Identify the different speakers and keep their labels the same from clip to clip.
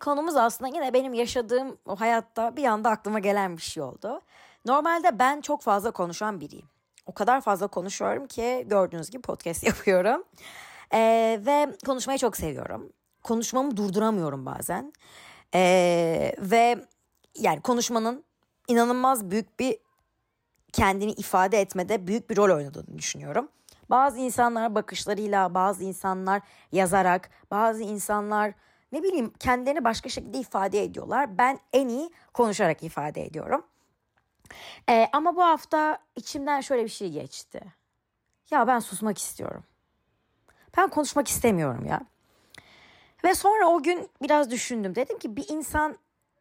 Speaker 1: konumuz aslında yine benim yaşadığım o hayatta bir anda aklıma gelen bir şey oldu. Normalde ben çok fazla konuşan biriyim. O kadar fazla konuşuyorum ki gördüğünüz gibi podcast yapıyorum. Ee, ve konuşmayı çok seviyorum. Konuşmamı durduramıyorum bazen. Ee, ve yani konuşmanın inanılmaz büyük bir kendini ifade etmede büyük bir rol oynadığını düşünüyorum. Bazı insanlar bakışlarıyla, bazı insanlar yazarak, bazı insanlar ne bileyim kendilerini başka şekilde ifade ediyorlar. Ben en iyi konuşarak ifade ediyorum. Ee, ama bu hafta içimden şöyle bir şey geçti. Ya ben susmak istiyorum. Ben konuşmak istemiyorum ya. Ve sonra o gün biraz düşündüm. Dedim ki bir insan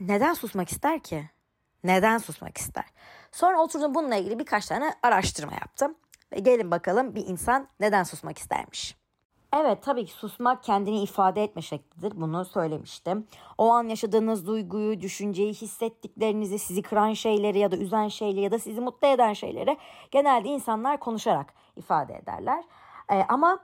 Speaker 1: neden susmak ister ki? Neden susmak ister? Sonra oturdum bununla ilgili birkaç tane araştırma yaptım. Ve gelin bakalım bir insan neden susmak istermiş. Evet tabii ki susmak kendini ifade etme şeklidir. Bunu söylemiştim. O an yaşadığınız duyguyu, düşünceyi, hissettiklerinizi, sizi kıran şeyleri ya da üzen şeyleri ya da sizi mutlu eden şeyleri genelde insanlar konuşarak ifade ederler. Ee, ama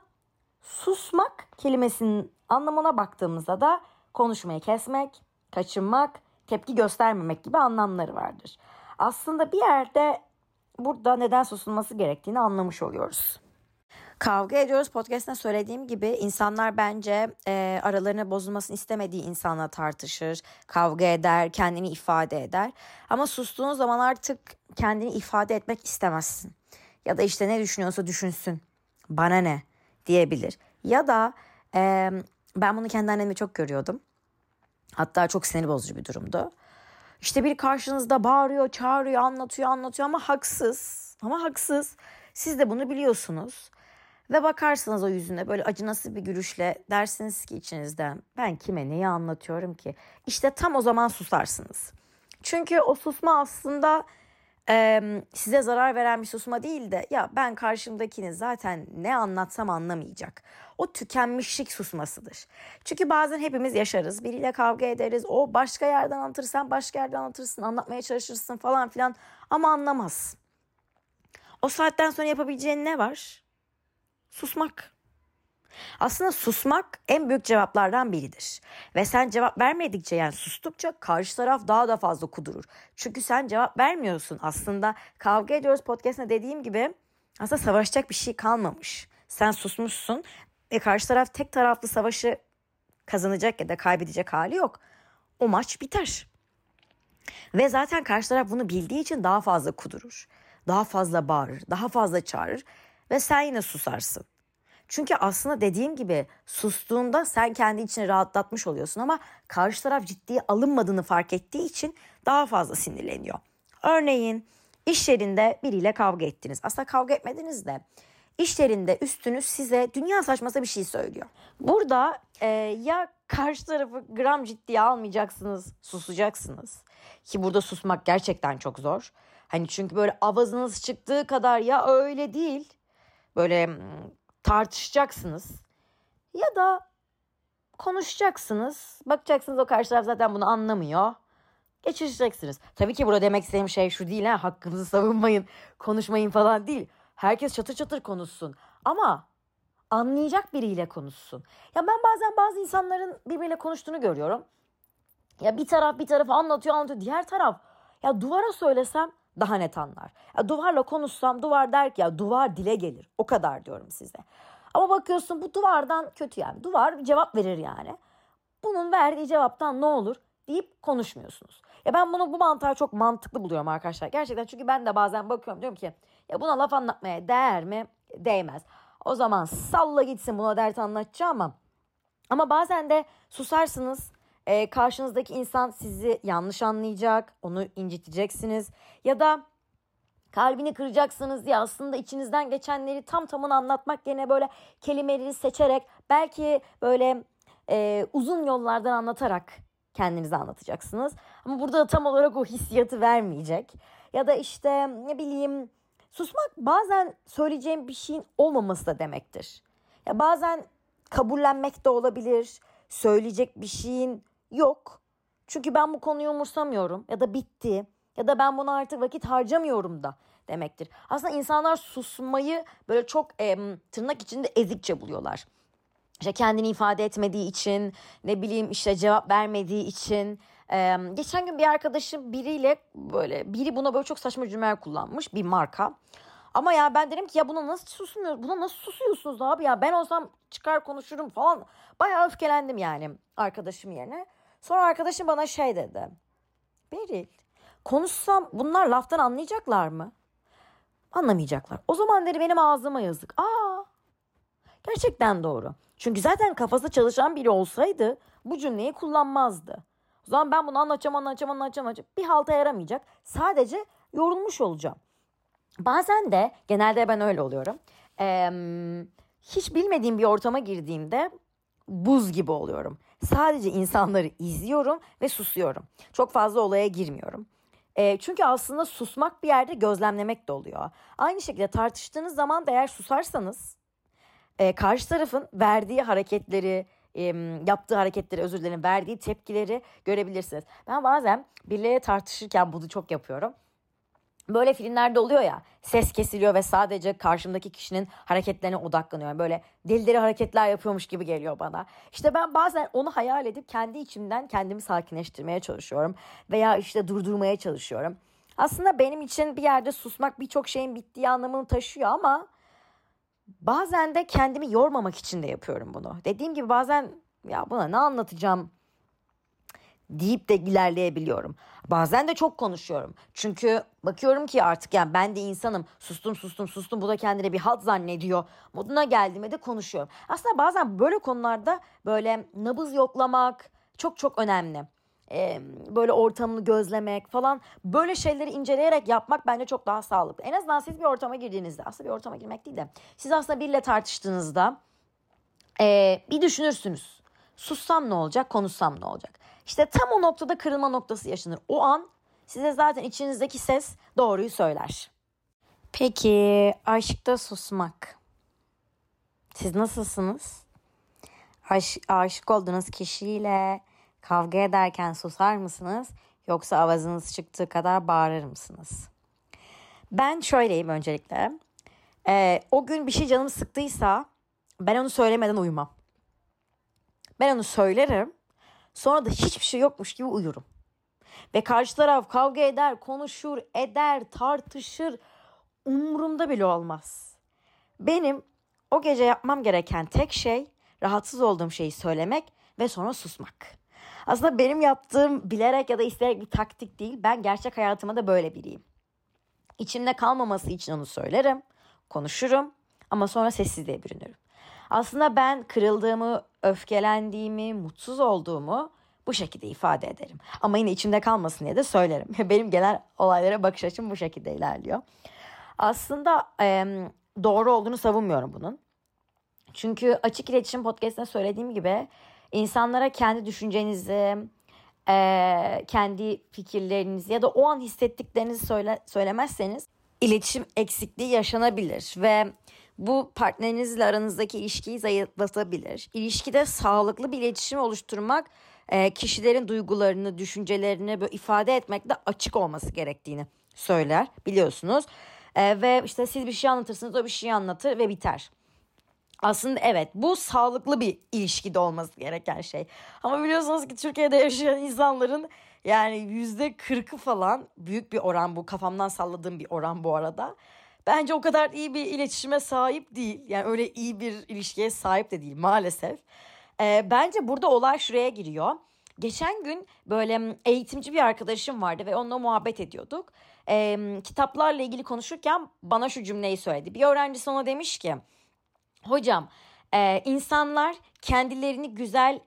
Speaker 1: susmak kelimesinin anlamına baktığımızda da konuşmayı kesmek, kaçınmak, tepki göstermemek gibi anlamları vardır. Aslında bir yerde burada neden susulması gerektiğini anlamış oluyoruz. Kavga ediyoruz podcast'te söylediğim gibi insanlar bence e, aralarına bozulmasını istemediği insanla tartışır, kavga eder, kendini ifade eder. Ama sustuğun zaman artık kendini ifade etmek istemezsin. Ya da işte ne düşünüyorsa düşünsün. Bana ne diyebilir. Ya da e, ben bunu kendi annemle çok görüyordum. Hatta çok sinir bozucu bir durumdu. İşte bir karşınızda bağırıyor, çağırıyor, anlatıyor, anlatıyor ama haksız. Ama haksız. Siz de bunu biliyorsunuz. Ve bakarsınız o yüzüne böyle acınası bir gülüşle dersiniz ki içinizden ben kime neyi anlatıyorum ki? İşte tam o zaman susarsınız. Çünkü o susma aslında e, size zarar veren bir susma değil de ya ben karşımdakini zaten ne anlatsam anlamayacak. O tükenmişlik susmasıdır. Çünkü bazen hepimiz yaşarız. Biriyle kavga ederiz. O başka yerden anlatır sen başka yerden anlatırsın. Anlatmaya çalışırsın falan filan ama anlamaz. O saatten sonra yapabileceğin ne var? Susmak. Aslında susmak en büyük cevaplardan biridir. Ve sen cevap vermedikçe yani sustukça karşı taraf daha da fazla kudurur. Çünkü sen cevap vermiyorsun. Aslında kavga ediyoruz podcast'ında dediğim gibi aslında savaşacak bir şey kalmamış. Sen susmuşsun ve karşı taraf tek taraflı savaşı kazanacak ya da kaybedecek hali yok. O maç biter. Ve zaten karşı taraf bunu bildiği için daha fazla kudurur. Daha fazla bağırır, daha fazla çağırır ve sen yine susarsın. Çünkü aslında dediğim gibi sustuğunda sen kendi içini rahatlatmış oluyorsun ama karşı taraf ciddiye alınmadığını fark ettiği için daha fazla sinirleniyor. Örneğin iş yerinde biriyle kavga ettiniz. Aslında kavga etmediniz de iş yerinde üstünüz size dünya saçması bir şey söylüyor. Burada e, ya karşı tarafı gram ciddiye almayacaksınız, susacaksınız. Ki burada susmak gerçekten çok zor. Hani çünkü böyle avazınız çıktığı kadar ya öyle değil. Böyle tartışacaksınız. Ya da konuşacaksınız. Bakacaksınız o karşı taraf zaten bunu anlamıyor. Geçireceksiniz. Tabii ki burada demek istediğim şey şu değil ha hakkınızı savunmayın, konuşmayın falan değil. Herkes çatır çatır konuşsun. Ama anlayacak biriyle konuşsun. Ya ben bazen bazı insanların birbiriyle konuştuğunu görüyorum. Ya bir taraf bir tarafı anlatıyor anlatıyor. Diğer taraf ya duvara söylesem daha net anlar. Ya duvarla konuşsam duvar der ki ya duvar dile gelir. O kadar diyorum size. Ama bakıyorsun bu duvardan kötü yani. Duvar cevap verir yani. Bunun verdiği cevaptan ne olur deyip konuşmuyorsunuz. Ya ben bunu bu mantığı çok mantıklı buluyorum arkadaşlar. Gerçekten çünkü ben de bazen bakıyorum diyorum ki ya buna laf anlatmaya değer mi? Değmez. O zaman salla gitsin buna dert anlatacağım ama ama bazen de susarsınız e, karşınızdaki insan sizi yanlış anlayacak, onu inciteceksiniz ya da kalbini kıracaksınız diye aslında içinizden geçenleri tam tamına anlatmak yerine böyle kelimeleri seçerek belki böyle e, uzun yollardan anlatarak kendinizi anlatacaksınız. Ama burada da tam olarak o hissiyatı vermeyecek. Ya da işte ne bileyim susmak bazen söyleyeceğim bir şeyin olmaması da demektir. Ya bazen kabullenmek de olabilir. Söyleyecek bir şeyin yok. Çünkü ben bu konuyu umursamıyorum ya da bitti ya da ben buna artık vakit harcamıyorum da demektir. Aslında insanlar susmayı böyle çok e, tırnak içinde ezikçe buluyorlar. işte kendini ifade etmediği için ne bileyim işte cevap vermediği için ee, geçen gün bir arkadaşım biriyle böyle biri buna böyle çok saçma cümleler kullanmış bir marka. Ama ya ben dedim ki ya buna nasıl susmuyor? Buna nasıl susuyorsunuz abi ya? Ben olsam çıkar konuşurum falan. Bayağı öfkelendim yani arkadaşım yerine. Sonra arkadaşım bana şey dedi. Beril konuşsam bunlar laftan anlayacaklar mı? Anlamayacaklar. O zaman dedi benim ağzıma yazık. Aa gerçekten doğru. Çünkü zaten kafası çalışan biri olsaydı bu cümleyi kullanmazdı. O zaman ben bunu anlatacağım, anlatacağım, anlatacağım, anlatacağım. Bir halta yaramayacak. Sadece yorulmuş olacağım. Bazen de genelde ben öyle oluyorum. Ee, hiç bilmediğim bir ortama girdiğimde buz gibi oluyorum. Sadece insanları izliyorum ve susuyorum. Çok fazla olaya girmiyorum. E, çünkü aslında susmak bir yerde gözlemlemek de oluyor. Aynı şekilde tartıştığınız zaman da eğer susarsanız e, karşı tarafın verdiği hareketleri, e, yaptığı hareketleri özür dilerim verdiği tepkileri görebilirsiniz. Ben bazen birileriyle tartışırken bunu çok yapıyorum. Böyle filmlerde oluyor ya ses kesiliyor ve sadece karşımdaki kişinin hareketlerine odaklanıyorum. Böyle delileri hareketler yapıyormuş gibi geliyor bana. İşte ben bazen onu hayal edip kendi içimden kendimi sakinleştirmeye çalışıyorum. Veya işte durdurmaya çalışıyorum. Aslında benim için bir yerde susmak birçok şeyin bittiği anlamını taşıyor ama bazen de kendimi yormamak için de yapıyorum bunu. Dediğim gibi bazen ya buna ne anlatacağım deyip de ilerleyebiliyorum. Bazen de çok konuşuyorum. Çünkü bakıyorum ki artık yani ben de insanım. Sustum sustum sustum bu da kendine bir hat zannediyor. Moduna geldiğime de konuşuyorum. Aslında bazen böyle konularda böyle nabız yoklamak çok çok önemli. Ee, böyle ortamını gözlemek falan böyle şeyleri inceleyerek yapmak bence çok daha sağlıklı. En azından siz bir ortama girdiğinizde aslında bir ortama girmek değil de siz aslında biriyle tartıştığınızda e, bir düşünürsünüz. Sussam ne olacak, konuşsam ne olacak? İşte tam o noktada kırılma noktası yaşanır. O an size zaten içinizdeki ses doğruyu söyler. Peki aşkta susmak. Siz nasılsınız? Aş aşık olduğunuz kişiyle kavga ederken susar mısınız? Yoksa avazınız çıktığı kadar bağırır mısınız? Ben şöyleyim öncelikle. Ee, o gün bir şey canımı sıktıysa ben onu söylemeden uyumam. Ben onu söylerim. Sonra da hiçbir şey yokmuş gibi uyurum. Ve karşı taraf kavga eder, konuşur, eder, tartışır. Umurumda bile olmaz. Benim o gece yapmam gereken tek şey rahatsız olduğum şeyi söylemek ve sonra susmak. Aslında benim yaptığım bilerek ya da isteyerek bir taktik değil. Ben gerçek hayatıma da böyle biriyim. İçimde kalmaması için onu söylerim, konuşurum ama sonra sessizliğe bürünürüm. Aslında ben kırıldığımı, öfkelendiğimi, mutsuz olduğumu bu şekilde ifade ederim. Ama yine içimde kalmasın diye de söylerim. Benim genel olaylara bakış açım bu şekilde ilerliyor. Aslında e, doğru olduğunu savunmuyorum bunun. Çünkü açık iletişim podcast'te söylediğim gibi insanlara kendi düşüncenizi, e, kendi fikirlerinizi ya da o an hissettiklerinizi söyle, söylemezseniz iletişim eksikliği yaşanabilir ve bu partnerinizle aranızdaki ilişkiyi zayıflatabilir. İlişkide sağlıklı bir iletişim oluşturmak e, kişilerin duygularını, düşüncelerini böyle ifade etmekte açık olması gerektiğini söyler biliyorsunuz. E, ve işte siz bir şey anlatırsınız o bir şey anlatır ve biter. Aslında evet bu sağlıklı bir ilişkide olması gereken şey. Ama biliyorsunuz ki Türkiye'de yaşayan insanların yani yüzde kırkı falan büyük bir oran bu kafamdan salladığım bir oran bu arada bence o kadar iyi bir iletişime sahip değil. Yani öyle iyi bir ilişkiye sahip de değil maalesef. Ee, bence burada olay şuraya giriyor. Geçen gün böyle eğitimci bir arkadaşım vardı ve onunla muhabbet ediyorduk. Ee, kitaplarla ilgili konuşurken bana şu cümleyi söyledi. Bir öğrencisi ona demiş ki hocam e, insanlar kendilerini güzel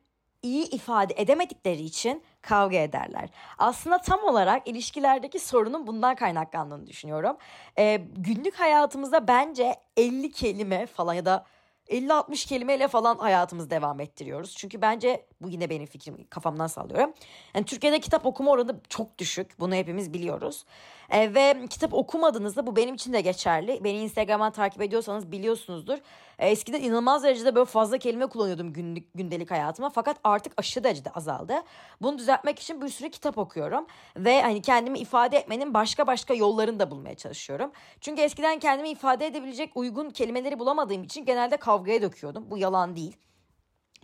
Speaker 1: iyi ifade edemedikleri için kavga ederler. Aslında tam olarak ilişkilerdeki sorunun bundan kaynaklandığını düşünüyorum. Ee, günlük hayatımızda bence 50 kelime falan ya da 50-60 kelimeyle falan hayatımızı devam ettiriyoruz. Çünkü bence bu yine benim fikrim kafamdan sallıyorum. Yani Türkiye'de kitap okuma oranı çok düşük. Bunu hepimiz biliyoruz. E, ve kitap okumadığınızda bu benim için de geçerli. Beni Instagram'dan takip ediyorsanız biliyorsunuzdur. E, eskiden inanılmaz derecede böyle fazla kelime kullanıyordum günlük gündelik hayatıma. Fakat artık aşırı derecede azaldı. Bunu düzeltmek için bir sürü kitap okuyorum. Ve hani kendimi ifade etmenin başka başka yollarını da bulmaya çalışıyorum. Çünkü eskiden kendimi ifade edebilecek uygun kelimeleri bulamadığım için genelde kavgaya döküyordum. Bu yalan değil.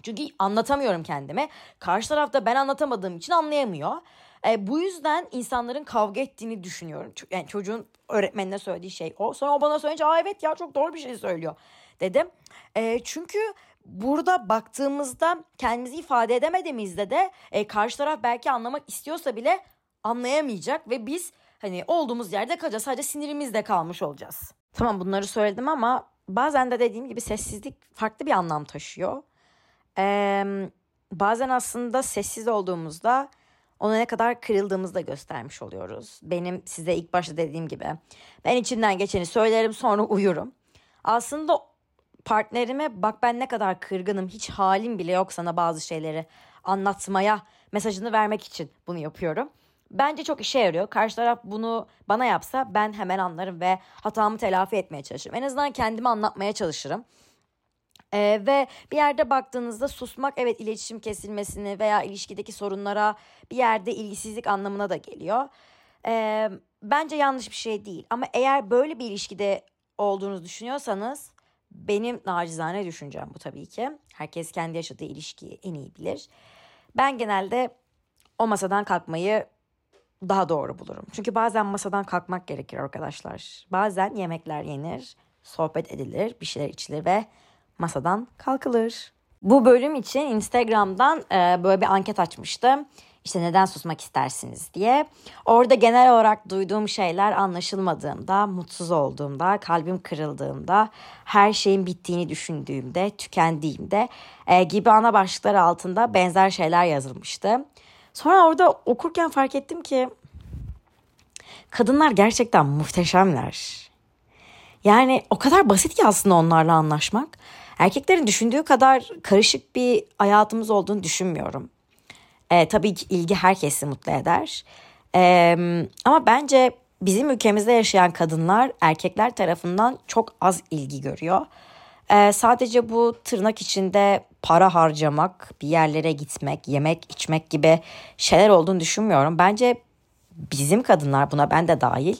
Speaker 1: Çünkü anlatamıyorum kendimi. Karşı tarafta ben anlatamadığım için anlayamıyor. E, bu yüzden insanların kavga ettiğini düşünüyorum. Yani çocuğun öğretmenine söylediği şey o. Sonra o bana söyleyince aa evet ya çok doğru bir şey söylüyor dedim. E, çünkü burada baktığımızda kendimizi ifade edemediğimizde de e, karşı taraf belki anlamak istiyorsa bile anlayamayacak ve biz hani olduğumuz yerde kalacağız. Sadece sinirimizde kalmış olacağız. Tamam bunları söyledim ama bazen de dediğim gibi sessizlik farklı bir anlam taşıyor. Ee, bazen aslında sessiz olduğumuzda ona ne kadar kırıldığımızı da göstermiş oluyoruz. Benim size ilk başta dediğim gibi ben içimden geçeni söylerim sonra uyurum. Aslında partnerime bak ben ne kadar kırgınım hiç halim bile yok sana bazı şeyleri anlatmaya mesajını vermek için bunu yapıyorum. Bence çok işe yarıyor. Karşı taraf bunu bana yapsa ben hemen anlarım ve hatamı telafi etmeye çalışırım. En azından kendimi anlatmaya çalışırım. Ee, ve bir yerde baktığınızda susmak evet iletişim kesilmesini veya ilişkideki sorunlara bir yerde ilgisizlik anlamına da geliyor. Ee, bence yanlış bir şey değil ama eğer böyle bir ilişkide olduğunuzu düşünüyorsanız benim nacizane düşüncem bu tabii ki. Herkes kendi yaşadığı ilişkiyi en iyi bilir. Ben genelde o masadan kalkmayı daha doğru bulurum. Çünkü bazen masadan kalkmak gerekir arkadaşlar. Bazen yemekler yenir, sohbet edilir, bir şeyler içilir ve masadan kalkılır. Bu bölüm için Instagram'dan böyle bir anket açmıştım. İşte neden susmak istersiniz diye. Orada genel olarak duyduğum şeyler anlaşılmadığımda, mutsuz olduğumda, kalbim kırıldığımda, her şeyin bittiğini düşündüğümde, tükendiğimde e, gibi ana başlıklar altında benzer şeyler yazılmıştı. Sonra orada okurken fark ettim ki kadınlar gerçekten muhteşemler. Yani o kadar basit ki aslında onlarla anlaşmak. Erkeklerin düşündüğü kadar karışık bir hayatımız olduğunu düşünmüyorum. E, tabii ki ilgi herkesi mutlu eder. E, ama bence bizim ülkemizde yaşayan kadınlar erkekler tarafından çok az ilgi görüyor. E, sadece bu tırnak içinde para harcamak, bir yerlere gitmek, yemek, içmek gibi şeyler olduğunu düşünmüyorum. Bence bizim kadınlar buna ben de dahil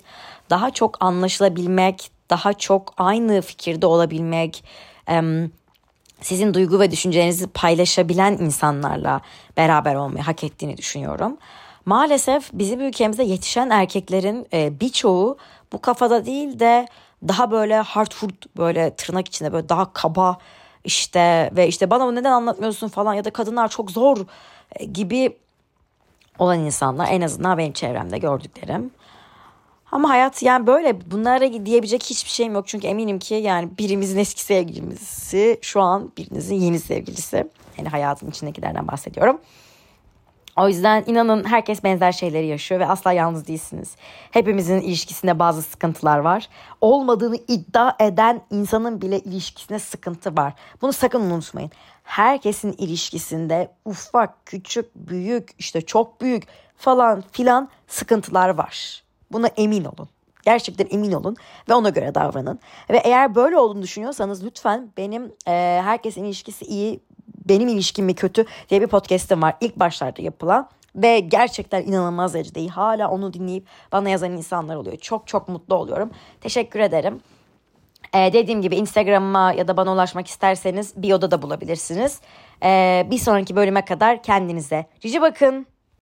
Speaker 1: daha çok anlaşılabilmek, daha çok aynı fikirde olabilmek, sizin duygu ve düşüncelerinizi paylaşabilen insanlarla beraber olmayı hak ettiğini düşünüyorum. Maalesef bizim ülkemizde yetişen erkeklerin e, birçoğu bu kafada değil de daha böyle hardwood böyle tırnak içinde böyle daha kaba işte ve işte bana neden anlatmıyorsun falan ya da kadınlar çok zor e, gibi olan insanlar en azından benim çevremde gördüklerim. Ama hayat yani böyle bunlara diyebilecek hiçbir şeyim yok. Çünkü eminim ki yani birimizin eski sevgilisi şu an birinizin yeni sevgilisi. Yani hayatın içindekilerden bahsediyorum. O yüzden inanın herkes benzer şeyleri yaşıyor ve asla yalnız değilsiniz. Hepimizin ilişkisinde bazı sıkıntılar var. Olmadığını iddia eden insanın bile ilişkisinde sıkıntı var. Bunu sakın unutmayın. Herkesin ilişkisinde ufak, küçük, büyük, işte çok büyük falan filan sıkıntılar var. Buna emin olun. Gerçekten emin olun ve ona göre davranın. Ve eğer böyle olduğunu düşünüyorsanız lütfen benim e, herkesin ilişkisi iyi, benim ilişkim mi kötü diye bir podcast'im var. İlk başlarda yapılan ve gerçekten inanılmaz derecede iyi. Hala onu dinleyip bana yazan insanlar oluyor. Çok çok mutlu oluyorum. Teşekkür ederim. Ee, dediğim gibi Instagram'ıma ya da bana ulaşmak isterseniz bio'da da bulabilirsiniz. Ee, bir sonraki bölüme kadar kendinize cici bakın.